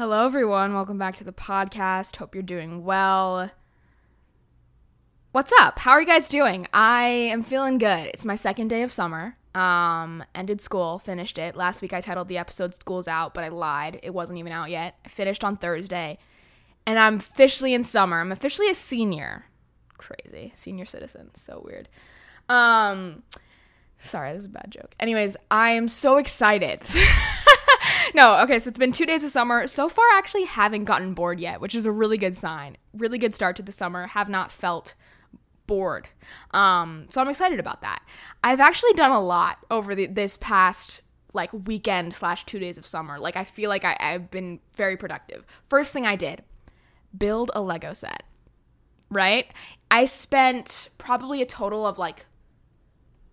Hello, everyone. Welcome back to the podcast. Hope you're doing well. What's up? How are you guys doing? I am feeling good. It's my second day of summer. Um, ended school, finished it. Last week I titled the episode School's Out, but I lied. It wasn't even out yet. I finished on Thursday. And I'm officially in summer. I'm officially a senior. Crazy. Senior citizen. So weird. Um, sorry, this is a bad joke. Anyways, I am so excited. no, okay, so it's been two days of summer. So far, I actually haven't gotten bored yet, which is a really good sign. Really good start to the summer. Have not felt bored. Um, so I'm excited about that. I've actually done a lot over the, this past like weekend slash two days of summer. Like I feel like I, I've been very productive. First thing I did, build a Lego set. Right? I spent probably a total of like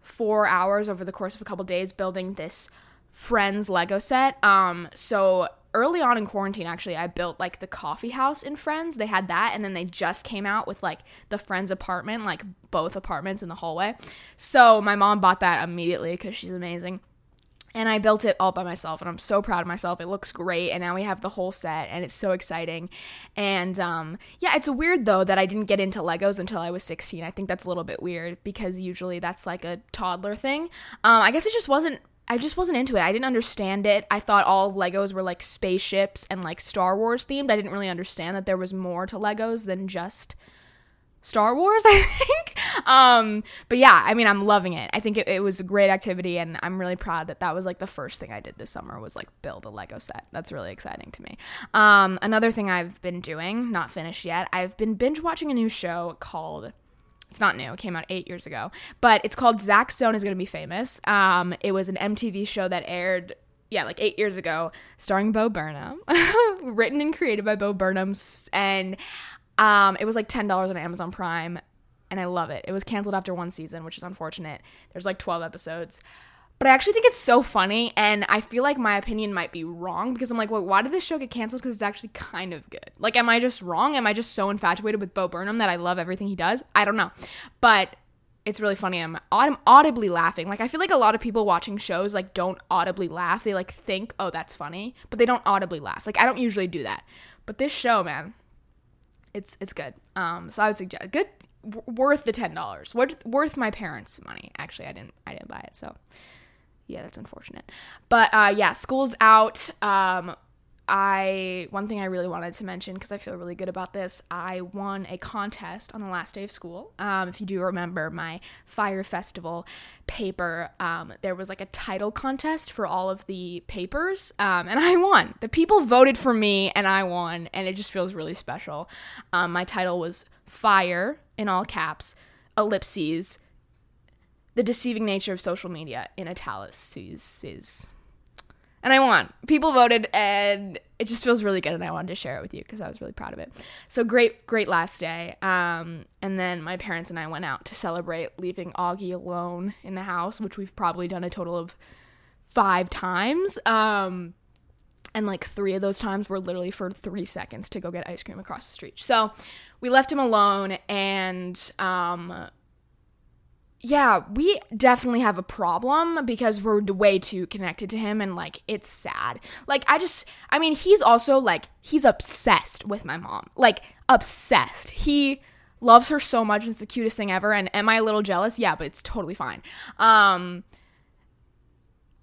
four hours over the course of a couple days building this friends Lego set. Um, so early on in quarantine actually i built like the coffee house in friends they had that and then they just came out with like the friends apartment like both apartments in the hallway so my mom bought that immediately because she's amazing and I built it all by myself, and I'm so proud of myself. It looks great, and now we have the whole set, and it's so exciting. And um, yeah, it's weird though that I didn't get into Legos until I was 16. I think that's a little bit weird because usually that's like a toddler thing. Um, I guess it just wasn't I just wasn't into it. I didn't understand it. I thought all Legos were like spaceships and like Star Wars themed. I didn't really understand that there was more to Legos than just Star Wars, I think. Um, but yeah, I mean, I'm loving it. I think it, it, was a great activity, and I'm really proud that that was like the first thing I did this summer was like build a Lego set. That's really exciting to me. Um, another thing I've been doing, not finished yet, I've been binge watching a new show called it's not new. It came out eight years ago, but it's called Zach Stone is going to be famous. Um, it was an MTV show that aired, yeah, like eight years ago, starring Bo Burnham, written and created by Bo Burnham, and um, it was like ten dollars on Amazon Prime, and I love it. It was canceled after one season, which is unfortunate. There's like twelve episodes. But I actually think it's so funny, and I feel like my opinion might be wrong because I'm like, well, why did this show get canceled? Because it's actually kind of good. Like, am I just wrong? Am I just so infatuated with Bo Burnham that I love everything he does? I don't know. But it's really funny. I'm, I'm audibly laughing. Like, I feel like a lot of people watching shows, like, don't audibly laugh. They, like, think, oh, that's funny, but they don't audibly laugh. Like, I don't usually do that. But this show, man, it's it's good. Um, so I would suggest good, worth the ten dollars, worth worth my parents' money. Actually, I didn't I didn't buy it, so yeah, that's unfortunate. But uh, yeah, school's out. Um, I one thing I really wanted to mention because I feel really good about this. I won a contest on the last day of school. Um, if you do remember my Fire Festival paper, um, there was like a title contest for all of the papers, um, and I won. The people voted for me, and I won, and it just feels really special. Um, my title was Fire in all caps, ellipses the deceiving nature of social media in italics is, is and I won. People voted, and it just feels really good. And I wanted to share it with you because I was really proud of it. So great, great last day. Um, and then my parents and I went out to celebrate leaving Augie alone in the house, which we've probably done a total of five times. Um, and like three of those times were literally for three seconds to go get ice cream across the street. So we left him alone, and um, yeah, we definitely have a problem because we're way too connected to him and like it's sad. Like I just I mean, he's also like he's obsessed with my mom. Like obsessed. He loves her so much. And it's the cutest thing ever and am I a little jealous? Yeah, but it's totally fine. Um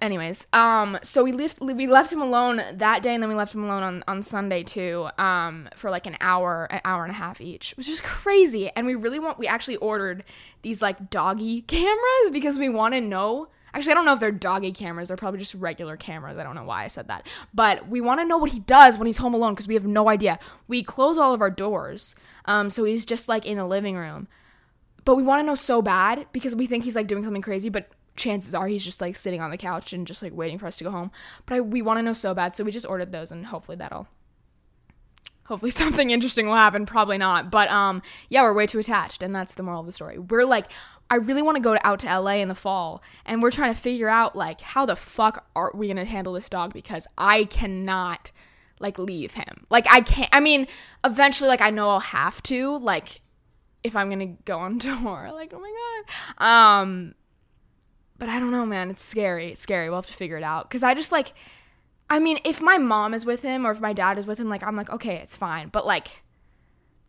anyways um so we left we left him alone that day and then we left him alone on, on sunday too um for like an hour an hour and a half each which is crazy. And we really want we actually ordered these like doggy cameras because we want to know actually i don't know if they're doggy cameras they're probably just regular cameras i don't know why i said that. But we want to know what he does when he's home alone because we have no idea. We close all of our doors um so he's just like in the living room. But we want to know so bad because we think he's like doing something crazy but chances are he's just like sitting on the couch and just like waiting for us to go home. But I, we want to know so bad, so we just ordered those, and hopefully that'll. Hopefully something interesting will happen. Probably not, but um, yeah, we're way too attached, and that's the moral of the story. We're like, I really want to go out to LA in the fall, and we're trying to figure out like how the fuck are we gonna handle this dog because I cannot like leave him. Like I can't. I mean, eventually, like I know I'll have to. Like if I'm gonna go on tour, like oh my god. Um, but I don't know, man. It's scary. It's scary. We'll have to figure it out. Cause I just like, I mean, if my mom is with him or if my dad is with him, like I'm like, okay, it's fine. But like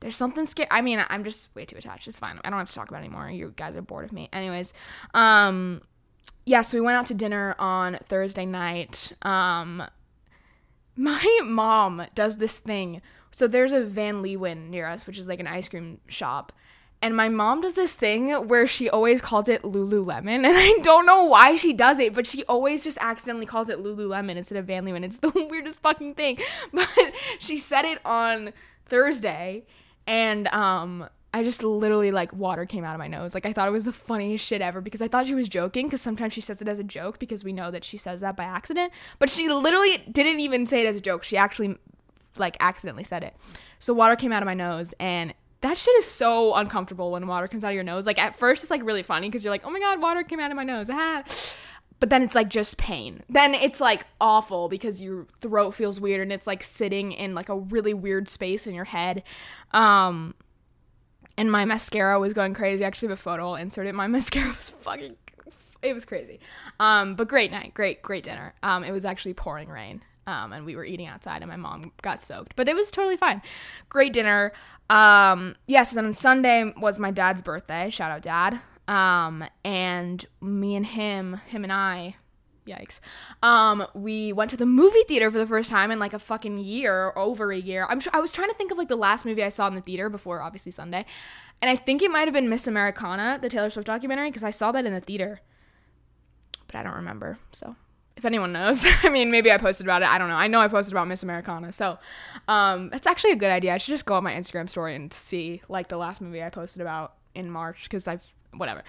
there's something scary. I mean, I'm just way too attached. It's fine. I don't have to talk about it anymore. You guys are bored of me. Anyways, um yeah, so we went out to dinner on Thursday night. Um my mom does this thing. So there's a Van Leeuwen near us, which is like an ice cream shop. And my mom does this thing where she always calls it Lululemon. And I don't know why she does it, but she always just accidentally calls it Lululemon instead of Van Leeuwen. It's the weirdest fucking thing. But she said it on Thursday. And um, I just literally like water came out of my nose. Like I thought it was the funniest shit ever because I thought she was joking because sometimes she says it as a joke because we know that she says that by accident. But she literally didn't even say it as a joke. She actually like accidentally said it. So water came out of my nose and that shit is so uncomfortable when water comes out of your nose. Like at first it's like really funny because you're like, oh my god, water came out of my nose. Ah. But then it's like just pain. Then it's like awful because your throat feels weird and it's like sitting in like a really weird space in your head. Um and my mascara was going crazy. Actually, the photo I'll insert it. My mascara was fucking it was crazy. Um, but great night, great, great dinner. Um, it was actually pouring rain. Um, and we were eating outside and my mom got soaked, but it was totally fine. Great dinner. Um, yes, yeah, so then on Sunday was my dad's birthday. Shout out dad. Um, and me and him, him and I, yikes. Um, we went to the movie theater for the first time in like a fucking year, over a year. I'm sure I was trying to think of like the last movie I saw in the theater before obviously Sunday. And I think it might have been Miss Americana, the Taylor Swift documentary, because I saw that in the theater. But I don't remember. So if anyone knows, I mean, maybe I posted about it. I don't know. I know I posted about Miss Americana. So, um, that's actually a good idea. I should just go on my Instagram story and see like the last movie I posted about in March because I've whatever.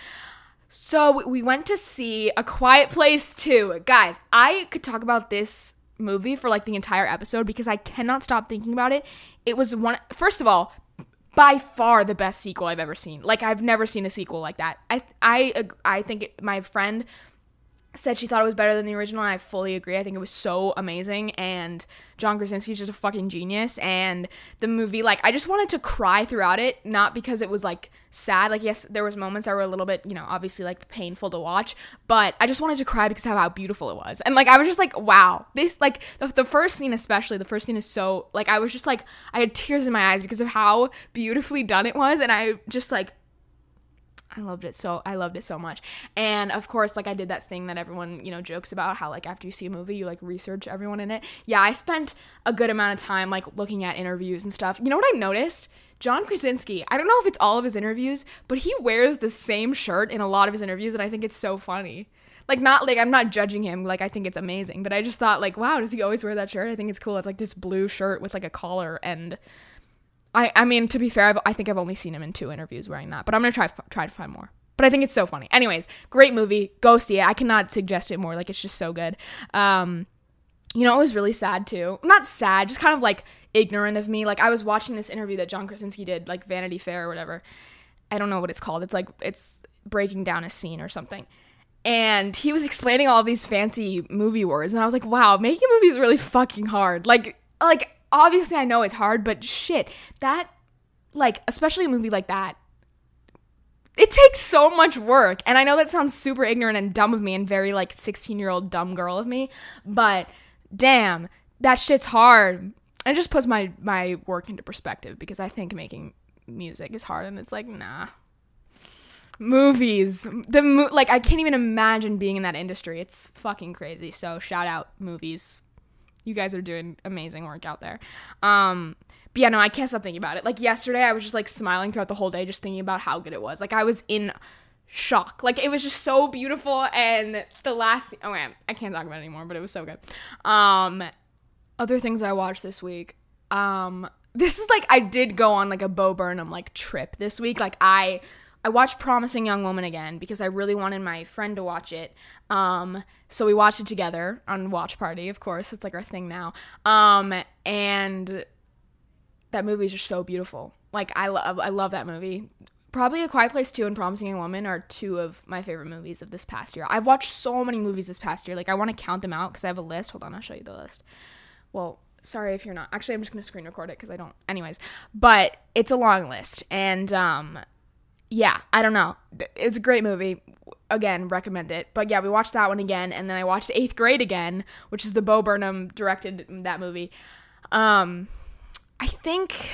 So we went to see A Quiet Place 2. Guys, I could talk about this movie for like the entire episode because I cannot stop thinking about it. It was one first of all, by far the best sequel I've ever seen. Like I've never seen a sequel like that. I I I think it, my friend said she thought it was better than the original and I fully agree. I think it was so amazing and John Krasinski is just a fucking genius and the movie like I just wanted to cry throughout it not because it was like sad. Like yes there was moments that were a little bit you know obviously like painful to watch but I just wanted to cry because of how beautiful it was. And like I was just like wow. This like the, the first scene especially the first scene is so like I was just like I had tears in my eyes because of how beautifully done it was and I just like I loved it so I loved it so much. And of course, like I did that thing that everyone, you know, jokes about how like after you see a movie, you like research everyone in it. Yeah, I spent a good amount of time like looking at interviews and stuff. You know what I noticed? John Krasinski, I don't know if it's all of his interviews, but he wears the same shirt in a lot of his interviews and I think it's so funny. Like not like I'm not judging him, like I think it's amazing, but I just thought like, wow, does he always wear that shirt? I think it's cool. It's like this blue shirt with like a collar and I, I mean, to be fair, I've, i think I've only seen him in two interviews wearing that, but I'm gonna try try to find more. But I think it's so funny. Anyways, great movie. Go see it. I cannot suggest it more. Like it's just so good. Um, you know, it was really sad too. Not sad, just kind of like ignorant of me. Like I was watching this interview that John Krasinski did, like Vanity Fair or whatever. I don't know what it's called. It's like it's breaking down a scene or something. And he was explaining all these fancy movie words, and I was like, "Wow, making movies is really fucking hard." Like, like obviously I know it's hard, but shit, that like especially a movie like that it takes so much work. And I know that sounds super ignorant and dumb of me and very like 16-year-old dumb girl of me, but damn, that shit's hard. It just puts my my work into perspective because I think making music is hard and it's like, nah. Movies, the mo- like I can't even imagine being in that industry. It's fucking crazy. So shout out movies you guys are doing amazing work out there. Um, but yeah, no, I can't stop thinking about it. Like yesterday, I was just like smiling throughout the whole day, just thinking about how good it was. Like I was in shock. Like it was just so beautiful. And the last, oh man, I can't talk about it anymore, but it was so good. Um, other things I watched this week. Um, this is like I did go on like a Bo Burnham like trip this week. Like I I watched Promising Young Woman again because I really wanted my friend to watch it. Um, so we watched it together on Watch Party, of course. It's like our thing now. Um, and that movie is just so beautiful. Like I love I love that movie. Probably A Quiet Place 2 and Promising Young Woman are two of my favorite movies of this past year. I've watched so many movies this past year. Like I want to count them out because I have a list. Hold on, I'll show you the list. Well, sorry if you're not. Actually, I'm just going to screen record it cuz I don't anyways. But it's a long list and um yeah, I don't know. It's a great movie. again recommend it. But yeah, we watched that one again, and then I watched Eighth Grade again, which is the Bo Burnham directed that movie. Um, I think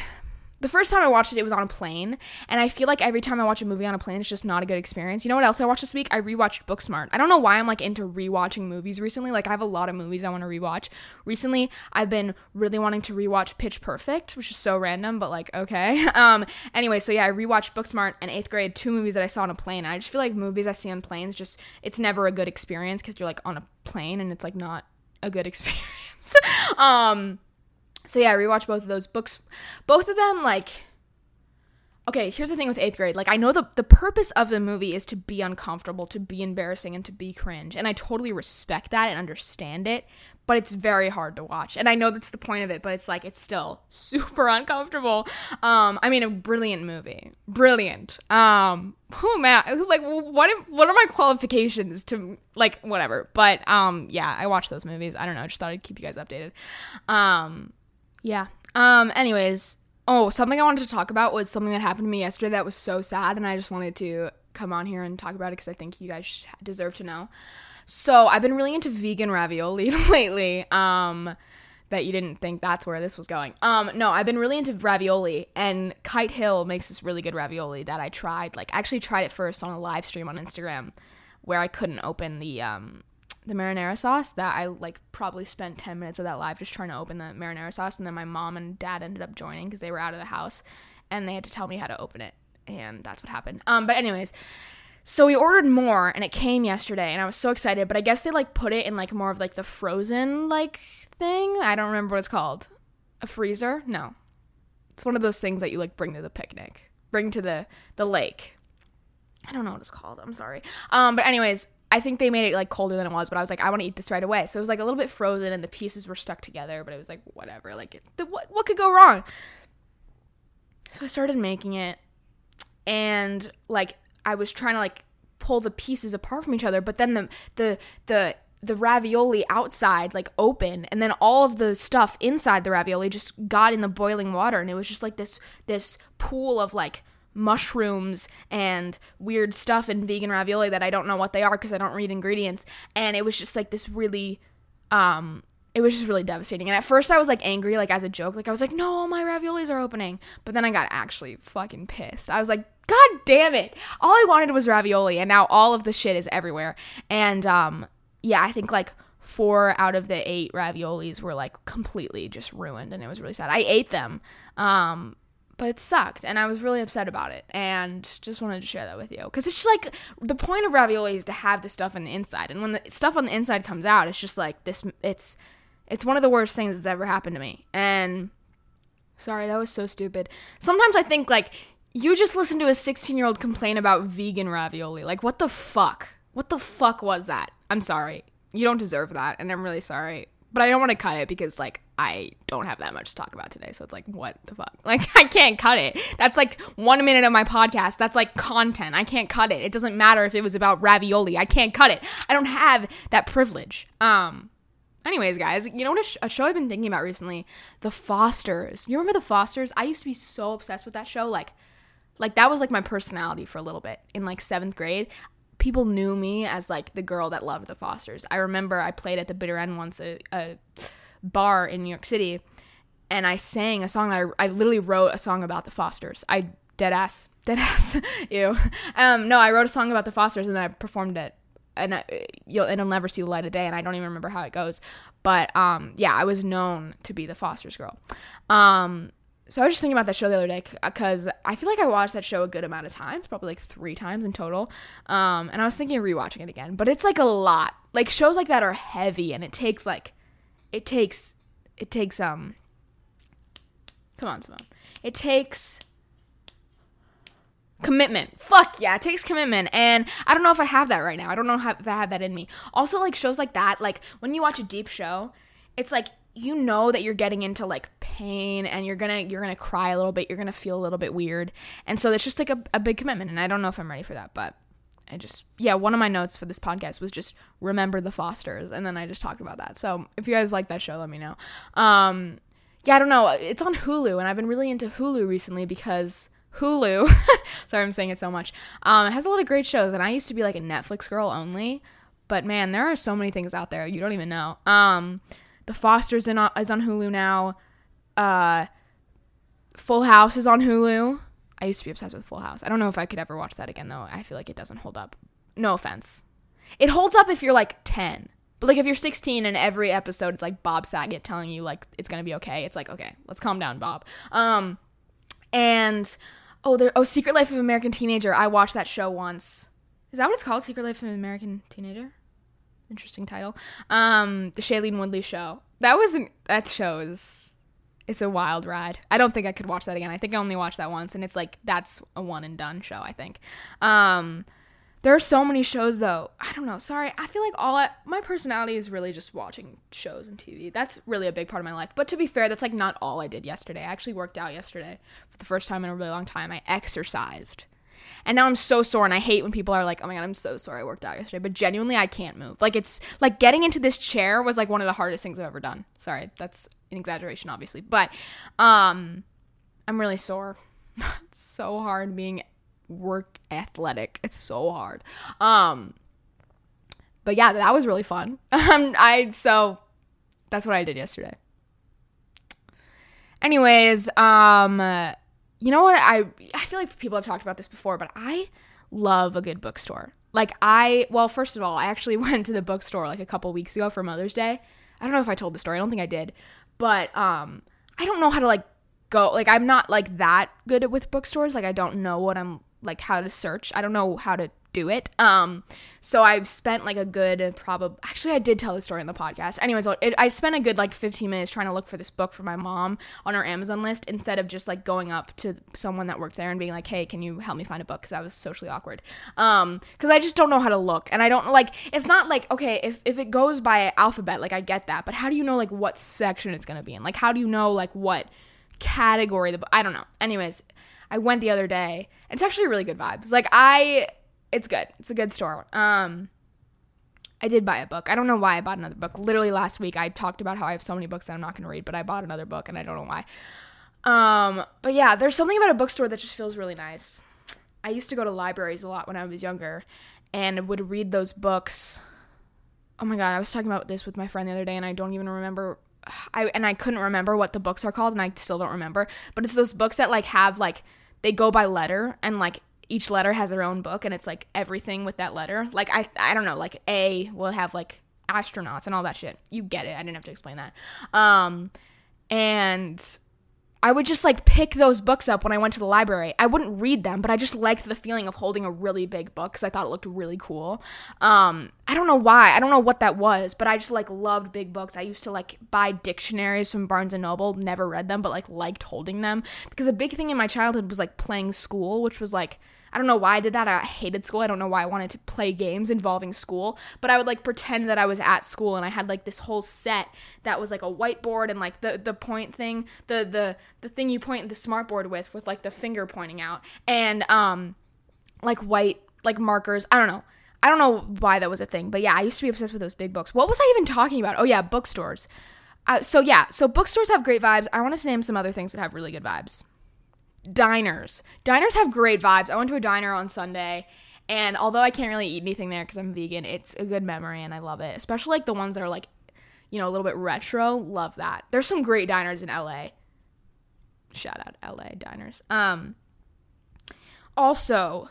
the first time I watched it, it was on a plane, and I feel like every time I watch a movie on a plane, it's just not a good experience. You know what else I watched this week? I rewatched Booksmart. I don't know why I'm like into rewatching movies recently. Like I have a lot of movies I want to rewatch. Recently, I've been really wanting to rewatch Pitch Perfect, which is so random, but like okay. Um. Anyway, so yeah, I rewatched Booksmart and Eighth Grade, two movies that I saw on a plane. I just feel like movies I see on planes just it's never a good experience because you're like on a plane and it's like not a good experience. um. So yeah, I rewatched both of those books. Both of them like Okay, here's the thing with 8th grade. Like I know the the purpose of the movie is to be uncomfortable, to be embarrassing and to be cringe. And I totally respect that and understand it, but it's very hard to watch. And I know that's the point of it, but it's like it's still super uncomfortable. Um I mean a brilliant movie. Brilliant. Um who am I? Like what what are my qualifications to like whatever. But um yeah, I watched those movies. I don't know, I just thought I'd keep you guys updated. Um yeah. Um, anyways, oh, something I wanted to talk about was something that happened to me yesterday that was so sad, and I just wanted to come on here and talk about it because I think you guys deserve to know. So I've been really into vegan ravioli lately. Um, bet you didn't think that's where this was going. Um, no, I've been really into ravioli, and Kite Hill makes this really good ravioli that I tried. Like, I actually tried it first on a live stream on Instagram, where I couldn't open the um the marinara sauce that I like probably spent 10 minutes of that live just trying to open the marinara sauce and then my mom and dad ended up joining because they were out of the house and they had to tell me how to open it and that's what happened. Um but anyways so we ordered more and it came yesterday and I was so excited but I guess they like put it in like more of like the frozen like thing? I don't remember what it's called. A freezer? No. It's one of those things that you like bring to the picnic. Bring to the the lake. I don't know what it's called. I'm sorry. Um but anyways I think they made it like colder than it was, but I was like, I want to eat this right away. So it was like a little bit frozen, and the pieces were stuck together. But it was like whatever. Like it, the, what what could go wrong? So I started making it, and like I was trying to like pull the pieces apart from each other, but then the the the the ravioli outside like open and then all of the stuff inside the ravioli just got in the boiling water and it was just like this this pool of like mushrooms and weird stuff in vegan ravioli that I don't know what they are because I don't read ingredients. And it was just like this really, um, it was just really devastating. And at first I was like angry, like as a joke. Like I was like, no, all my raviolis are opening. But then I got actually fucking pissed. I was like, God damn it. All I wanted was ravioli. And now all of the shit is everywhere. And, um, yeah, I think like four out of the eight raviolis were like completely just ruined. And it was really sad. I ate them. Um, but it sucked and i was really upset about it and just wanted to share that with you. Because it's just like the point of ravioli is to have the stuff on the inside and when the stuff on the inside comes out it's just like this it's it's one of the worst things that's ever happened to me and sorry that was so stupid. Sometimes i think like you just listened to a 16 year old complain about vegan ravioli. Like what the fuck? What the fuck was that? I'm sorry. You don't deserve that and i'm really sorry but I don't want to cut it because like I don't have that much to talk about today. So it's like, what the fuck? Like I can't cut it. That's like one minute of my podcast. That's like content. I can't cut it. It doesn't matter if it was about ravioli. I can't cut it. I don't have that privilege. Um. Anyways, guys, you know what a, sh- a show I've been thinking about recently? The Fosters. You remember The Fosters? I used to be so obsessed with that show. Like, like that was like my personality for a little bit in like seventh grade people knew me as like the girl that loved the Fosters. I remember I played at the Bitter End once, a, a bar in New York City, and I sang a song that I, I literally wrote a song about the Fosters. I dead ass, dead ass, ew. Um, no, I wrote a song about the Fosters and then I performed it. And I, you'll it'll never see the light of day, and I don't even remember how it goes. But um, yeah, I was known to be the Foster's girl. Um, so I was just thinking about that show the other day because I feel like I watched that show a good amount of times, probably like three times in total. Um, and I was thinking of rewatching it again, but it's like a lot. Like shows like that are heavy, and it takes like, it takes, it takes um. Come on, Simone. It takes commitment. Fuck yeah, it takes commitment. And I don't know if I have that right now. I don't know if I have that in me. Also, like shows like that, like when you watch a deep show, it's like you know that you're getting into like pain and you're gonna you're gonna cry a little bit you're gonna feel a little bit weird and so it's just like a, a big commitment and i don't know if i'm ready for that but i just yeah one of my notes for this podcast was just remember the fosters and then i just talked about that so if you guys like that show let me know um yeah i don't know it's on hulu and i've been really into hulu recently because Hulu. Sorry, I'm saying it so much. Um, it has a lot of great shows, and I used to be like a Netflix girl only, but man, there are so many things out there you don't even know. Um, The Fosters in, is on Hulu now. Uh, Full House is on Hulu. I used to be obsessed with Full House. I don't know if I could ever watch that again though. I feel like it doesn't hold up. No offense. It holds up if you're like 10. But like if you're 16 and every episode it's like Bob Saget telling you like it's going to be okay. It's like, okay, let's calm down, Bob. Um and oh, there oh Secret Life of American Teenager. I watched that show once. Is that what it's called? Secret Life of American Teenager? Interesting title. Um the Shailene Woodley show. That wasn't that show is it's a wild ride. I don't think I could watch that again. I think I only watched that once and it's like that's a one and done show, I think. Um there are so many shows though. I don't know. Sorry. I feel like all I, my personality is really just watching shows and TV. That's really a big part of my life. But to be fair, that's like not all I did yesterday. I actually worked out yesterday for the first time in a really long time. I exercised. And now I'm so sore and I hate when people are like, "Oh my god, I'm so sorry I worked out yesterday." But genuinely, I can't move. Like it's like getting into this chair was like one of the hardest things I've ever done. Sorry. That's an exaggeration obviously. But um I'm really sore. it's so hard being work athletic. It's so hard. Um but yeah, that was really fun. Um I so that's what I did yesterday. Anyways, um you know what I I feel like people have talked about this before, but I love a good bookstore. Like I well, first of all, I actually went to the bookstore like a couple weeks ago for Mother's Day. I don't know if I told the story. I don't think I did. But um I don't know how to like go like I'm not like that good with bookstores. Like I don't know what I'm like how to search. I don't know how to do it. Um, so I've spent like a good probably actually I did tell the story in the podcast. Anyways, it, I spent a good like 15 minutes trying to look for this book for my mom on our Amazon list instead of just like going up to someone that worked there and being like, "Hey, can you help me find a book?" Because I was socially awkward. Um, because I just don't know how to look, and I don't like. It's not like okay, if if it goes by alphabet, like I get that, but how do you know like what section it's gonna be in? Like how do you know like what category the book? I don't know. Anyways, I went the other day. It's actually really good vibes. Like I it's good. It's a good store. Um I did buy a book. I don't know why I bought another book. Literally last week I talked about how I have so many books that I'm not going to read, but I bought another book and I don't know why. Um but yeah, there's something about a bookstore that just feels really nice. I used to go to libraries a lot when I was younger and would read those books. Oh my god, I was talking about this with my friend the other day and I don't even remember I and I couldn't remember what the books are called and I still don't remember. But it's those books that like have like they go by letter and like each letter has their own book and it's like everything with that letter. Like I I don't know, like A will have like astronauts and all that shit. You get it. I didn't have to explain that. Um and I would just like pick those books up when I went to the library. I wouldn't read them, but I just liked the feeling of holding a really big book because I thought it looked really cool. Um, I don't know why. I don't know what that was, but I just like loved big books. I used to like buy dictionaries from Barnes and Noble, never read them, but like liked holding them because a big thing in my childhood was like playing school, which was like I don't know why I did that. I hated school. I don't know why I wanted to play games involving school, but I would like pretend that I was at school and I had like this whole set that was like a whiteboard and like the the point thing, the the the thing you point the smartboard with with like the finger pointing out and um like white like markers. I don't know. I don't know why that was a thing, but yeah, I used to be obsessed with those big books. What was I even talking about? Oh yeah, bookstores. Uh, so yeah, so bookstores have great vibes. I wanted to name some other things that have really good vibes diners. Diners have great vibes. I went to a diner on Sunday, and although I can't really eat anything there because I'm vegan, it's a good memory and I love it. Especially like the ones that are like, you know, a little bit retro. Love that. There's some great diners in LA. Shout out LA diners. Um also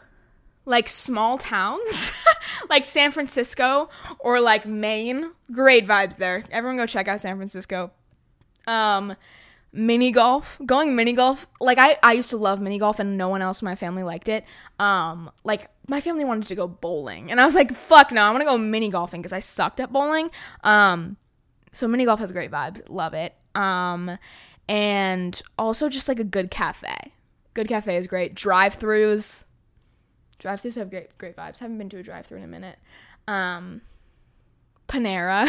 like small towns like San Francisco or like Maine, great vibes there. Everyone go check out San Francisco. Um mini golf going mini golf like I, I used to love mini golf and no one else in my family liked it. Um like my family wanted to go bowling and i was like fuck no i want to go mini golfing because i sucked at bowling. Um so mini golf has great vibes love it. Um and also just like a good cafe. Good cafe is great. Drive-throughs. Drive-throughs have great great vibes. Haven't been to a drive-through in a minute. Um panera.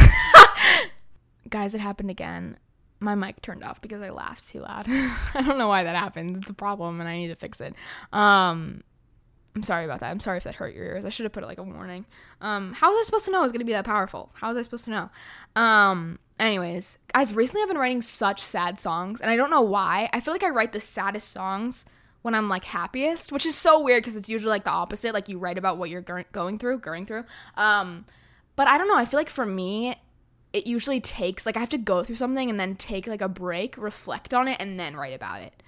Guys it happened again my mic turned off because I laughed too loud. I don't know why that happens. It's a problem and I need to fix it. Um I'm sorry about that. I'm sorry if that hurt your ears. I should have put it like a warning. Um how was I supposed to know it was going to be that powerful? How was I supposed to know? Um anyways, guys, recently I've been writing such sad songs and I don't know why. I feel like I write the saddest songs when I'm like happiest, which is so weird because it's usually like the opposite. Like you write about what you're going through, going through. Um, but I don't know. I feel like for me, it usually takes like I have to go through something and then take like a break, reflect on it, and then write about it.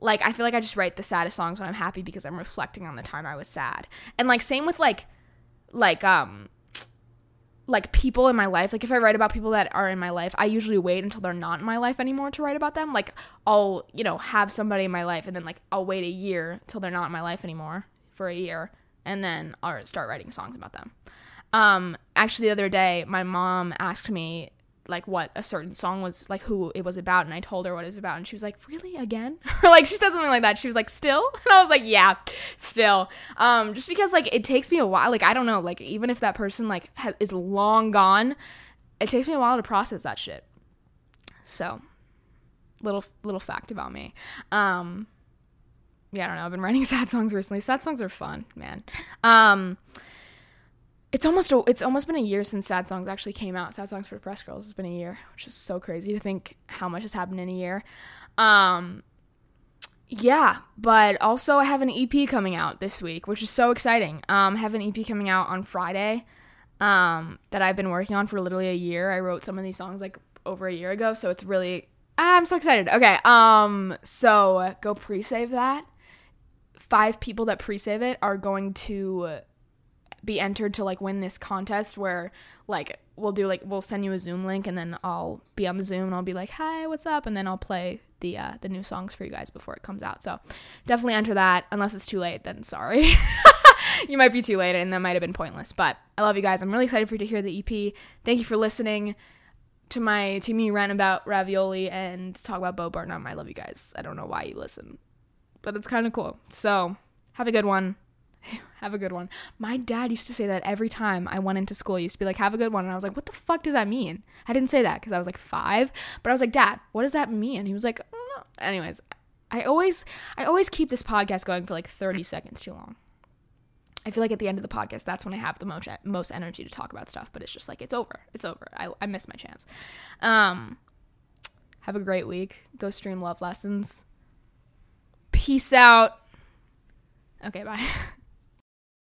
Like I feel like I just write the saddest songs when I'm happy because I'm reflecting on the time I was sad. And like same with like like um like people in my life like if i write about people that are in my life i usually wait until they're not in my life anymore to write about them like i'll you know have somebody in my life and then like i'll wait a year till they're not in my life anymore for a year and then i'll start writing songs about them um actually the other day my mom asked me like what a certain song was like who it was about and I told her what it was about and she was like really? Again? Or like she said something like that. She was like still? And I was like yeah still. Um just because like it takes me a while like I don't know like even if that person like ha- is long gone it takes me a while to process that shit. So little little fact about me. Um yeah I don't know I've been writing sad songs recently. Sad songs are fun man. Um it's almost a, it's almost been a year since Sad Songs actually came out. Sad Songs for Depressed Girls. It's been a year, which is so crazy to think how much has happened in a year. Um, yeah, but also I have an EP coming out this week, which is so exciting. Um, I have an EP coming out on Friday. Um, that I've been working on for literally a year. I wrote some of these songs like over a year ago, so it's really I'm so excited. Okay, um, so go pre-save that. Five people that pre-save it are going to be entered to like win this contest where like we'll do like we'll send you a Zoom link and then I'll be on the Zoom and I'll be like, "Hi, what's up?" and then I'll play the uh, the new songs for you guys before it comes out. So definitely enter that. Unless it's too late, then sorry. you might be too late and that might have been pointless. But I love you guys. I'm really excited for you to hear the EP. Thank you for listening to my to me rant about ravioli and talk about Bo Burnham. I love you guys. I don't know why you listen, but it's kind of cool. So have a good one. have a good one. My dad used to say that every time I went into school. He used to be like, have a good one. And I was like, what the fuck does that mean? I didn't say that because I was like five, but I was like, dad, what does that mean? He was like, anyways, I always, I always keep this podcast going for like 30 seconds too long. I feel like at the end of the podcast, that's when I have the most most energy to talk about stuff. But it's just like it's over. It's over. I I missed my chance. Um, have a great week. Go stream love lessons. Peace out. Okay, bye.